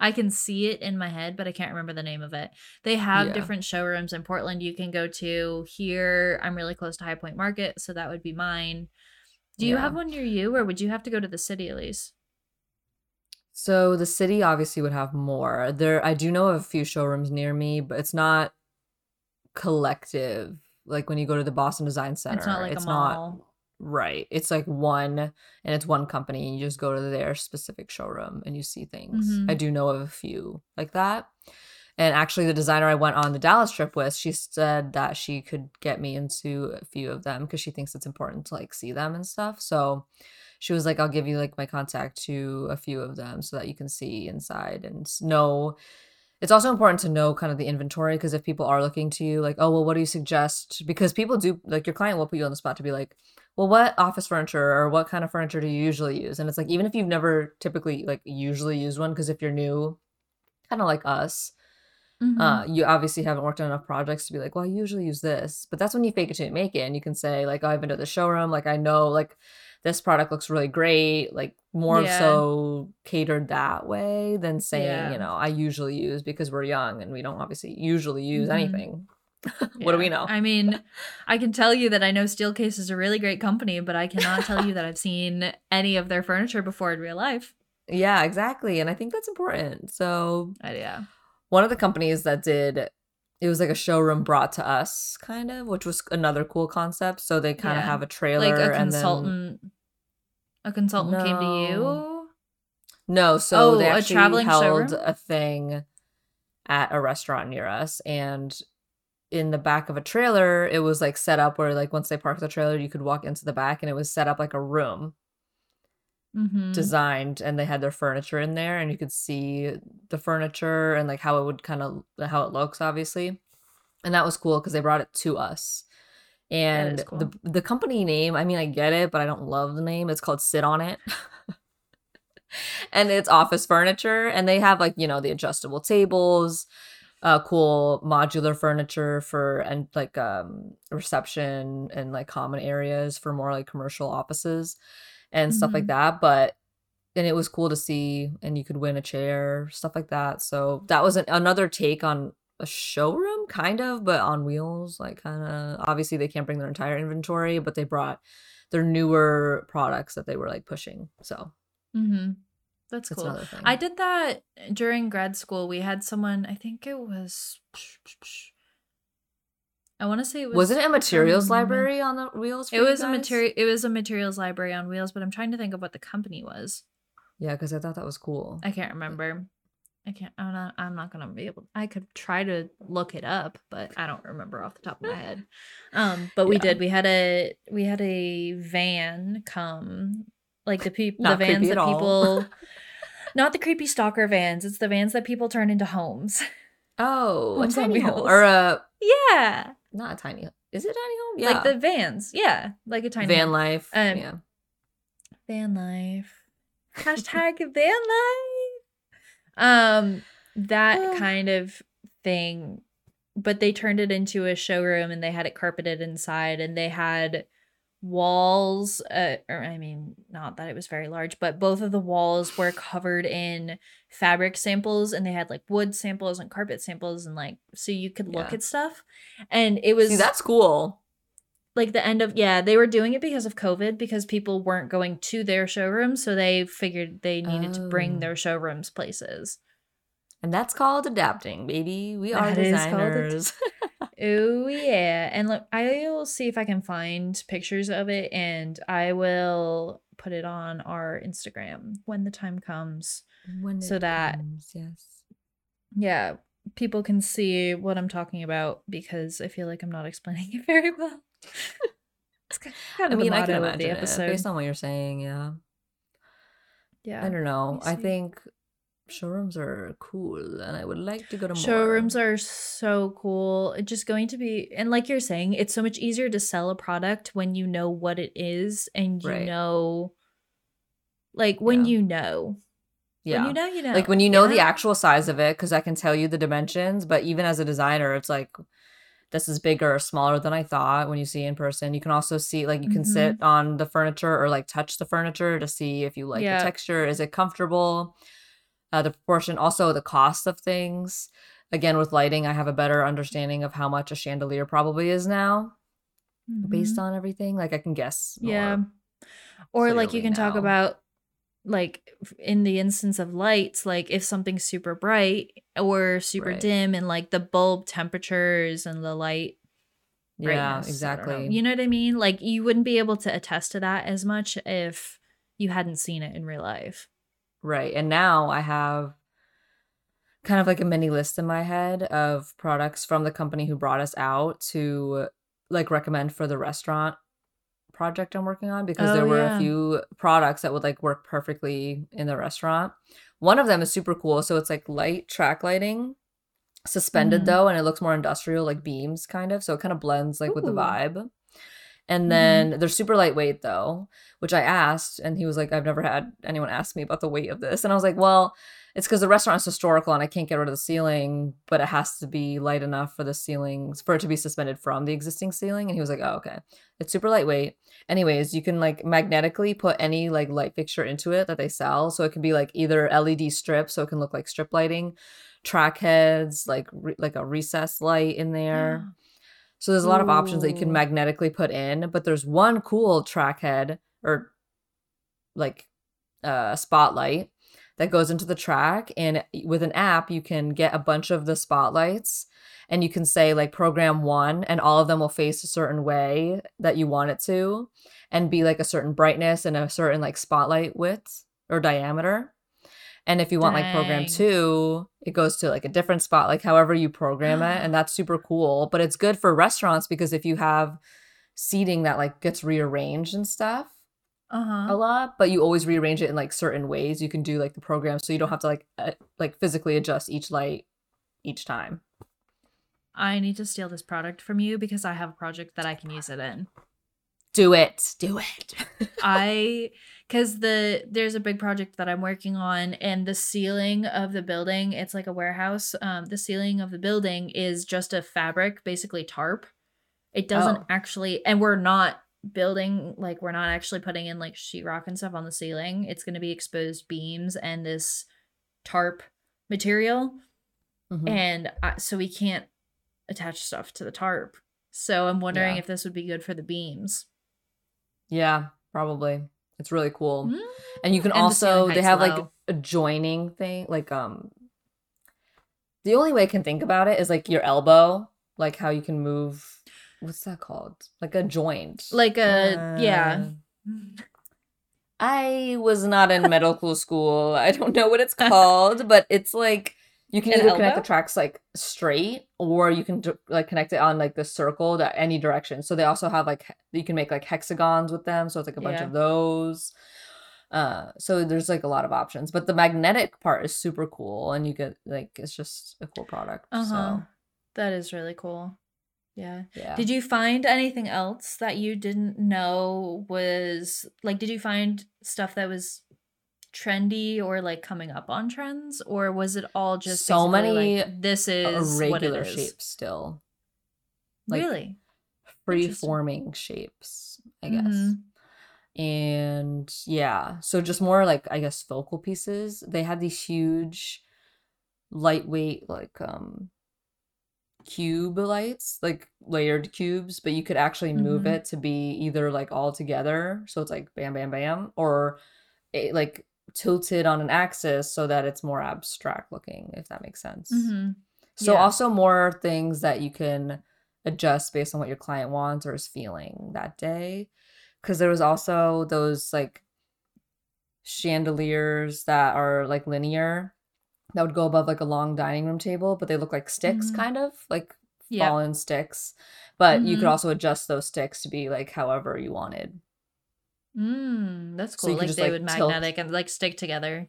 I can see it in my head, but I can't remember the name of it. They have Yeah. different showrooms in Portland you can go to. Here, I'm really close to High Point Market, so that would be mine. Do you Yeah. have one near you, or would you have to go to the city at least? So the city obviously would have more. There I do know of a few showrooms near me, but it's not collective. Like when you go to the Boston Design Center, It's not like it's a not mall. Right. It's like one and it's one company and you just go to their specific showroom and you see things. Mhm. I do know of a few like that. And actually the designer I went on the Dallas trip with, she said that she could get me into a few of them because she thinks it's important to like see them and stuff. So she was like, I'll give you like my contact to a few of them so that you can see inside and know. It's also important to know kind of the inventory because if people are looking to you, like, oh, well, what do you suggest? Because people do, like, your client will put you on the spot to be like, well, what office furniture or what kind of furniture do you usually use? And it's like, even if you've never typically, like, usually used one, because if you're new, kind of like us, Mhm. uh, you obviously haven't worked on enough projects to be like, well, I usually use this. But that's when you fake it you make it. And you can say, like, oh, I've been to the showroom. Like, I know, like, this product looks really great. Like, more Yeah. so catered that way than saying, Yeah. you know, I usually use because we're young and we don't obviously usually use Mhm. anything. what do we know? I mean, I can tell you that I know Steelcase is a really great company, but I cannot tell you that I've seen any of their furniture before in real life. yeah, exactly. And I think that's important. So, Uh, yeah. one of the companies that did it was like a showroom brought to us kind of which was another cool concept so they kind of have a trailer Like a and then consultant. A consultant came to you. no so oh, they Oh, a traveling held showroom? a thing at a restaurant near us and in the back of a trailer it was like set up where like once they parked the trailer you could walk into the back and it was set up like a room Mm-hmm. designed and they had their furniture in there and you could see the furniture and like how it would kind of how it looks obviously and that was cool because they brought it to us and cool. the the company name i mean i get it but i don't love the name it's called sit on it and it's office furniture and they have like you know the adjustable tables uh cool modular furniture for and like um reception and like common areas for more like commercial offices and stuff like Mhm. that but and it was cool to see and you could win a chair stuff like that so that was an, another take on a showroom kind of but on wheels like kind of obviously they can't bring their entire inventory but they brought their newer products that they were like pushing so mm-hmm. That's cool i did that during grad school we had someone i think it was I want to say it was. Was it a materials library on the wheels? it was a material. It was a materials library on wheels, but I'm trying to think of what the company was. Yeah, because I thought that was cool. I can't remember. I can't. I'm not. I'm not gonna be able. I could try to look it up, but I don't remember off the top of my head. Um, but we did. We had a we had a van come, like the people, the vans that people. Not the creepy stalker vans. It's the vans that people turn into homes. Oh, a tiny home or a yeah, not a tiny. Is it a tiny home? Yeah, like the vans. Yeah, like a tiny van home. life. Um, yeah, van life. Hashtag van life. Um, that kind of thing. But they turned it into a showroom and they had it carpeted inside and they had walls uh, or i mean not that it was very large but both of the walls were covered in fabric samples and they had like wood samples and carpet samples and like so you could look yeah. at stuff and it was See, that's cool like the end of yeah they were doing it because of covid because people weren't going to their showrooms so they figured they needed oh. to bring oh. their showrooms places and that's called adapting baby we are that designers oh yeah and look i'll see if i can find pictures of it and i will put it on our instagram when the time comes when so that comes, yes yeah people can see what i'm talking about because i feel like i'm not explaining it very well it's kind of I mean, I can imagine the episode. It, based on what you're saying. Yeah. Yeah. I don't know. I think showrooms are cool and I would like to go to more. Showrooms are so cool. It's just going to be and like you're saying, it's so much easier to sell a product when you know what it is and you right. know like when yeah. you know. Yeah. When you know, you know. Like when you know yeah. the actual size of it, because I can tell you the dimensions, but even as a designer, it's like this is bigger or smaller than I thought when you see in person. You can also see like you can mm-hmm. sit on the furniture or like touch the furniture to see if you like yeah. the texture. Is it comfortable? Uh, the proportion, also the cost of things. Again, with lighting, I have a better understanding of how much a chandelier probably is now, mm-hmm. based on everything. Like I can guess. Yeah. Or like you can now. talk about like in the instance of lights like if something's super bright or super right. dim and like the bulb temperatures and the light yeah exactly know. you know what i mean like you wouldn't be able to attest to that as much if you hadn't seen it in real life right and now i have kind of like a mini list in my head of products from the company who brought us out to like recommend for the restaurant project I'm working on because oh, there were yeah. a few products that would like work perfectly in the restaurant. One of them is super cool. So it's like light track lighting, suspended mm-hmm. though, and it looks more industrial, like beams kind of. So it kind of blends like Ooh. with the vibe. And then mm-hmm. they're super lightweight though, which I asked, and he was like, I've never had anyone ask me about the weight of this. And I was like, well, it's because the restaurant is historical and I can't get rid of the ceiling, but it has to be light enough for the ceilings for it to be suspended from the existing ceiling. And he was like, Oh, okay. It's super lightweight. Anyways, you can like magnetically put any like light fixture into it that they sell. So it can be like either LED strips, so it can look like strip lighting, track heads, like re- like a recessed light in there. Yeah. So there's a lot Ooh. of options that you can magnetically put in, but there's one cool track head or like uh spotlight that goes into the track and with an app you can get a bunch of the spotlights and you can say like program one and all of them will face a certain way that you want it to and be like a certain brightness and a certain like spotlight width or diameter and if you want Dang. like program two it goes to like a different spot like however you program it and that's super cool but it's good for restaurants because if you have seating that like gets rearranged and stuff uh-huh. a lot, but you always rearrange it in like certain ways. You can do like the program so you don't have to like uh, like physically adjust each light each time. I need to steal this product from you because I have a project that I can use it in. Do it. Do it. I cuz the there's a big project that I'm working on and the ceiling of the building, it's like a warehouse. Um the ceiling of the building is just a fabric, basically tarp. It doesn't oh. actually and we're not building like we're not actually putting in like sheetrock and stuff on the ceiling. It's going to be exposed beams and this tarp material. Mhm. And I, so we can't attach stuff to the tarp. So I'm wondering Yeah. if this would be good for the beams. Yeah, probably. It's really cool. Mm. And you can And the also they have like low. a joining thing, like um the only way I can think about it is like your elbow, like how you can move what's that called? Like a joint. Like a yeah. Uh, I was not in medical school. I don't know what it's called, but it's like you can An either connect the tracks like straight or you can like connect it on like the circle to any direction. So they also have like you can make like hexagons with them, so it's like a bunch Yeah. of those. Uh so there's like a lot of options, but the magnetic part is super cool and you get like it's just a cool product. Uh-huh. So, That is really cool. Yeah. yeah. Did you find anything else that you didn't know was like did you find stuff that was trendy or like coming up on trends or was it all just So many like, this is irregular is? shapes still. like, really? free forming shapes, I guess. Mhm. And yeah, so just more like I guess focal pieces. They had these huge lightweight like um cube lights, like layered cubes, but you could actually move Mhm. it to be either like all together, so it's like bam bam bam or it like tilted on an axis so that it's more abstract looking, if that makes sense. Mhm. So Yeah. also more things that you can adjust based on what your client wants or is feeling that day. Cause there was also those like chandeliers that are like linear that would go above like a long dining room table, but they look like sticks Mhm. kind of like Yeah. fallen sticks. But you could Mhm. also adjust those sticks to be like however you wanted. Mm, that's cool. could like just, they like, would tilt- magnetic and like stick together.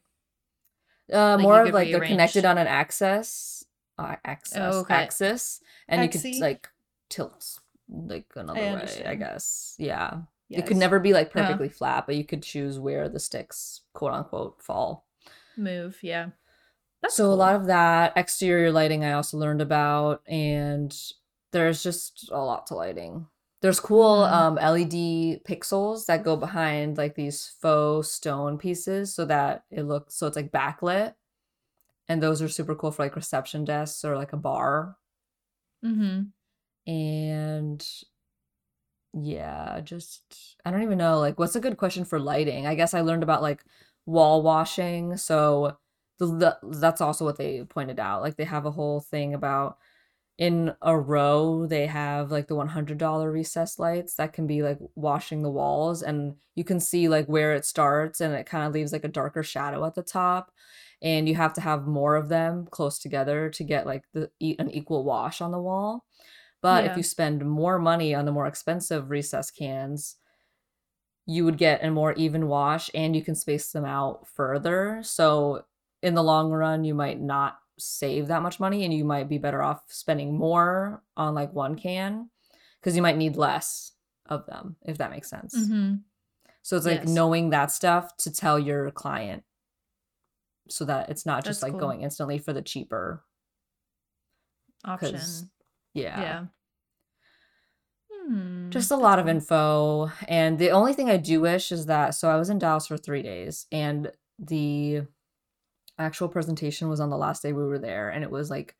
Uh, Like, more of like they're connected on an axis, uh, axis, Oh, okay. axis, and you Axie? could like tilt like another way. I guess, yeah. It could never be like Yeah. perfectly flat, but you could choose where the sticks, quote unquote, fall. move. Yeah. That's so a lot of that exterior lighting I also learned about, and there's just a lot to lighting. There's cool Mhm. um, LED pixels that go behind like these faux stone pieces, so that it looks so it's like backlit, and those are super cool for like reception desks or like a bar. Mm-hmm. And yeah, just I don't even know like what's a good question for lighting. I guess I learned about like wall washing. So the, the that's also what they pointed out. Like they have a whole thing about in a row they have like the $100 recess lights that can be like washing the walls and you can see like where it starts and it kind of leaves like a darker shadow at the top and you have to have more of them close together to get like the an equal wash on the wall but if you spend more money on the more expensive recess cans, you would get a more even wash and you can space them out further. So in the long run, you might not save that much money and you might be better off spending more on like one can because you might need less of them, if that makes sense. Mhm. So it's like Yes. knowing that stuff to tell your client so that it's not just That's like cool. going instantly for the cheaper. Option. Yeah. Yeah. Hmm. just a lot of info and the only thing i do wish is that so i was in dallas for three days and the actual presentation was on the last day we were there and it was like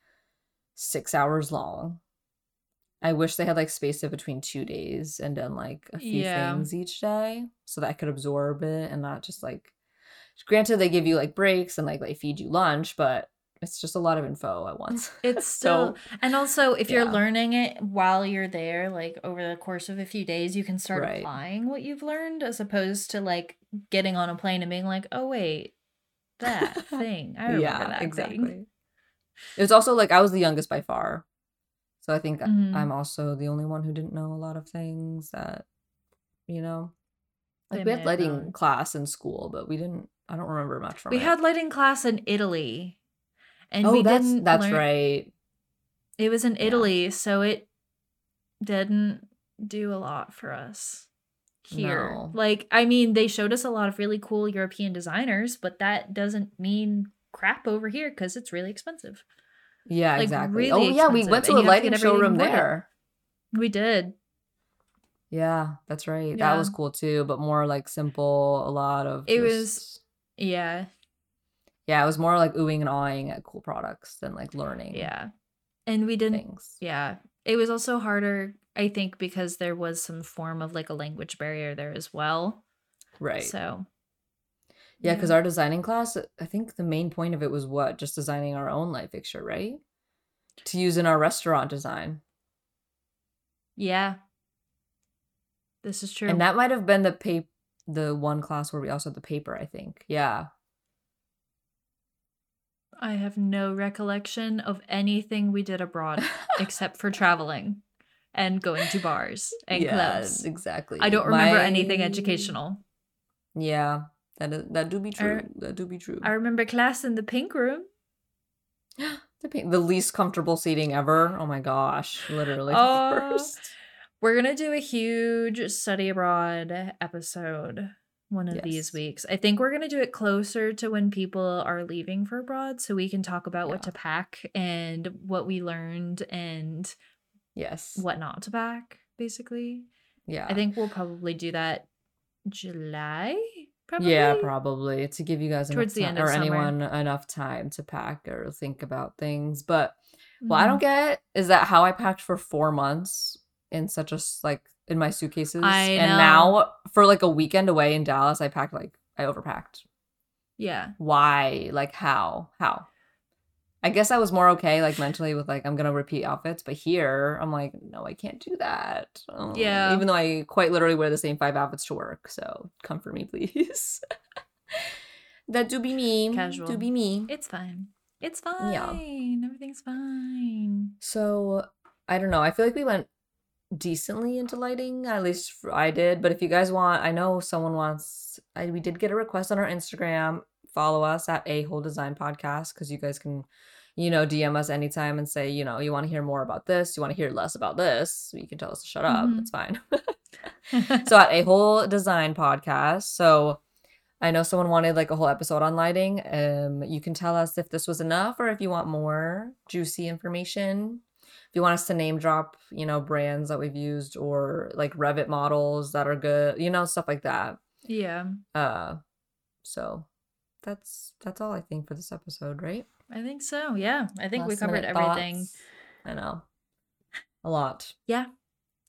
six hours long i wish they had like spaced it between two days and done like a few Yeah. things each day so that i could absorb it and not just like granted they give you like breaks and like they feed you lunch but it's just a lot of info at once It's still so and also if you're learning it while you're there, like over the course of a few days, you can start Right. applying what you've learned as opposed to like getting on a plane and being like, oh wait, that thing. I remember that exactly. thing. It was also like I was the youngest by far. So I think Mhm. I'm also the only one who didn't know a lot of things that, you know, like we had lighting class in school, but we didn't. I don't remember much from We it. had lighting class in Italy. And oh, we that's didn't that's learn- right. It was in Yeah. Italy, so it didn't do a lot for us here. No. Like, I mean, they showed us a lot of really cool European designers, but that doesn't mean crap over here because it's really expensive. Yeah, like, exactly. really oh yeah, we went to a you have to lighting showroom there. We did. Yeah, that's right. That was cool too, but more like simple, a lot of It was yeah, yeah, it was more like oohing and awing at cool products than like learning yeah. And we didn't things. yeah. It was also harder, I think, because there was some form of like a language barrier there as well. Right. So Yeah, because our designing class, I think the main point of it was what? Just designing our own light fixture, right? To use in our restaurant design. yeah. This is true. And that might have been the paper the one class where we also had the paper, I think. Yeah. I have no recollection of anything we did abroad except for traveling and going to bars and yeah, clubs. exactly. I don't remember anything educational. Yeah. That is, that do be er, true. I- that do be true. I remember class in the pink room. the, pa- the least comfortable seating ever. Oh my gosh. Literally the Oh. We're gonna do a huge study abroad episode one of these weeks. I think we're gonna do it closer to when people are leaving for abroad so we can talk about what to pack and what we learned and Yes. what not to pack, basically. Yeah. I think we'll probably do that July. Probably. Yeah, probably to give you guys Towards the ti- end or summer. anyone enough time to pack or think about things. But what I Mhm. don't get is that how I packed for four months in such a like in my suitcases, and now for like a weekend away in Dallas, I packed like I overpacked. Yeah. Why? Like how? How? I guess I was more okay like mentally with like I'm gonna repeat outfits, but here I'm like no, I can't do that. Oh, Yeah. even though I quite literally wear the same five outfits to work. So come for me, please. that do be me. Casual. Do be me. It's fine. It's fine. Yeah. Everything's fine. So I don't know. I feel like we went decently into lighting. At least I did. But if you guys want, I know someone wants. I we did get a request on our Instagram. Follow us at a whole design podcast because you guys can, you know, DM us anytime and say, you know, you want to hear more about this. You want to hear less about this. You can tell us to shut up. Mhm. It's fine. so at a whole design podcast. So I know someone wanted like a whole episode on lighting. Um, you can tell us if this was enough or if you want more juicy information. You want us to name drop, you know, brands that we've used or like Revit models that are good, you know, stuff like that. yeah. Uh, so that's that's all I think for this episode, right? I think so. Yeah. I think we covered everything. thoughts? I know, a lot. Yeah.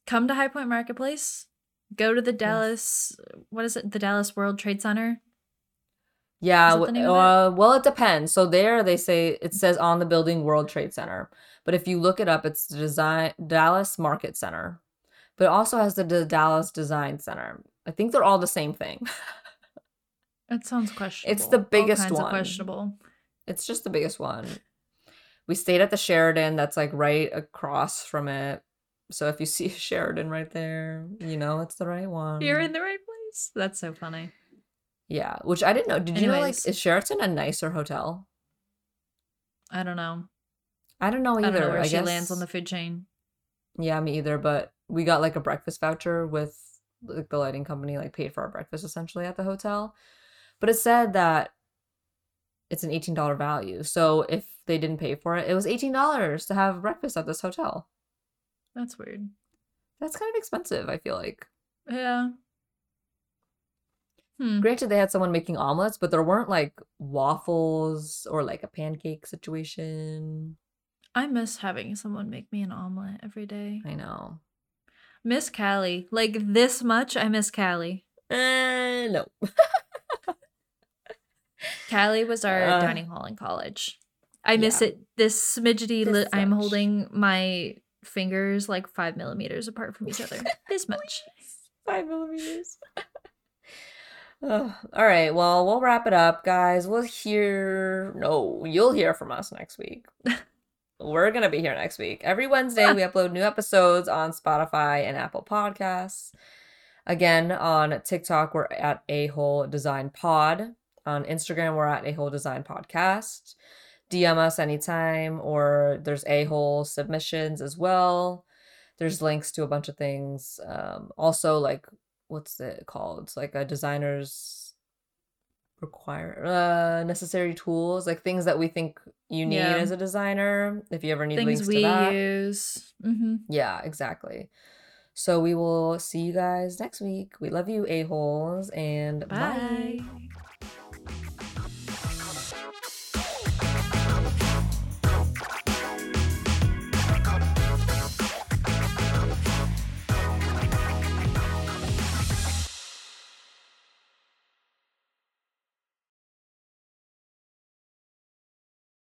Come to High Point Marketplace. Go to the Dallas, what is it? The Dallas World Trade Center. Yeah, Is that the w- name of it? uh, well, it depends. So there they say it says on the building World Trade Center, but if you look it up, it's the design Dallas Market Center, but it also has the, D- Dallas Design Center. I think they're all the same thing. That sounds questionable. It's the All biggest one. questionable. it's just the biggest one. We stayed at the Sheraton that's like right across from it. So if you see Sheraton right there, you know it's the right one. You're in the right place. That's so funny. Yeah, which I didn't know. Did you know like is Sheraton a nicer hotel? I don't know. I don't know either. I don't know where I she guess lands on the food chain. Yeah, me either. But we got like a breakfast voucher with like the lighting company like paid for our breakfast essentially at the hotel. But it said that it's an eighteen dollar value. So if they didn't pay for it, it was eighteen dollars to have breakfast at this hotel. That's weird. That's kind of expensive. I feel like. Yeah. Hmm. Granted, they had someone making omelets, but there weren't like waffles or like a pancake situation. I miss having someone make me an omelet every day. I know. Miss Callie. Like this much, I miss Callie. Eh, no. Callie was our Uh, dining hall in college. I miss yeah. it. This smidgety. This Li- I'm holding my fingers like five millimeters apart from each other. this much. Five millimeters. Ugh. all right. Well, we'll wrap it up, guys. We'll hear. No, you'll hear from us next week. We're going to be here next week. Every Wednesday, we upload new episodes on Spotify and Apple Podcasts. Again, on TikTok, we're at A Whole Design Pod. On Instagram, we're at A Whole Design Podcast. DM us anytime, or there's A Whole submissions as well. There's links to a bunch of things. Um, also, like, what's it called? It's like a designer's require uh necessary tools like things that we think you need Yeah. as a designer if you ever need links Things to we that use. hmm yeah, exactly. So we will see you guys next week. We love you, a-holes, and bye. Bye.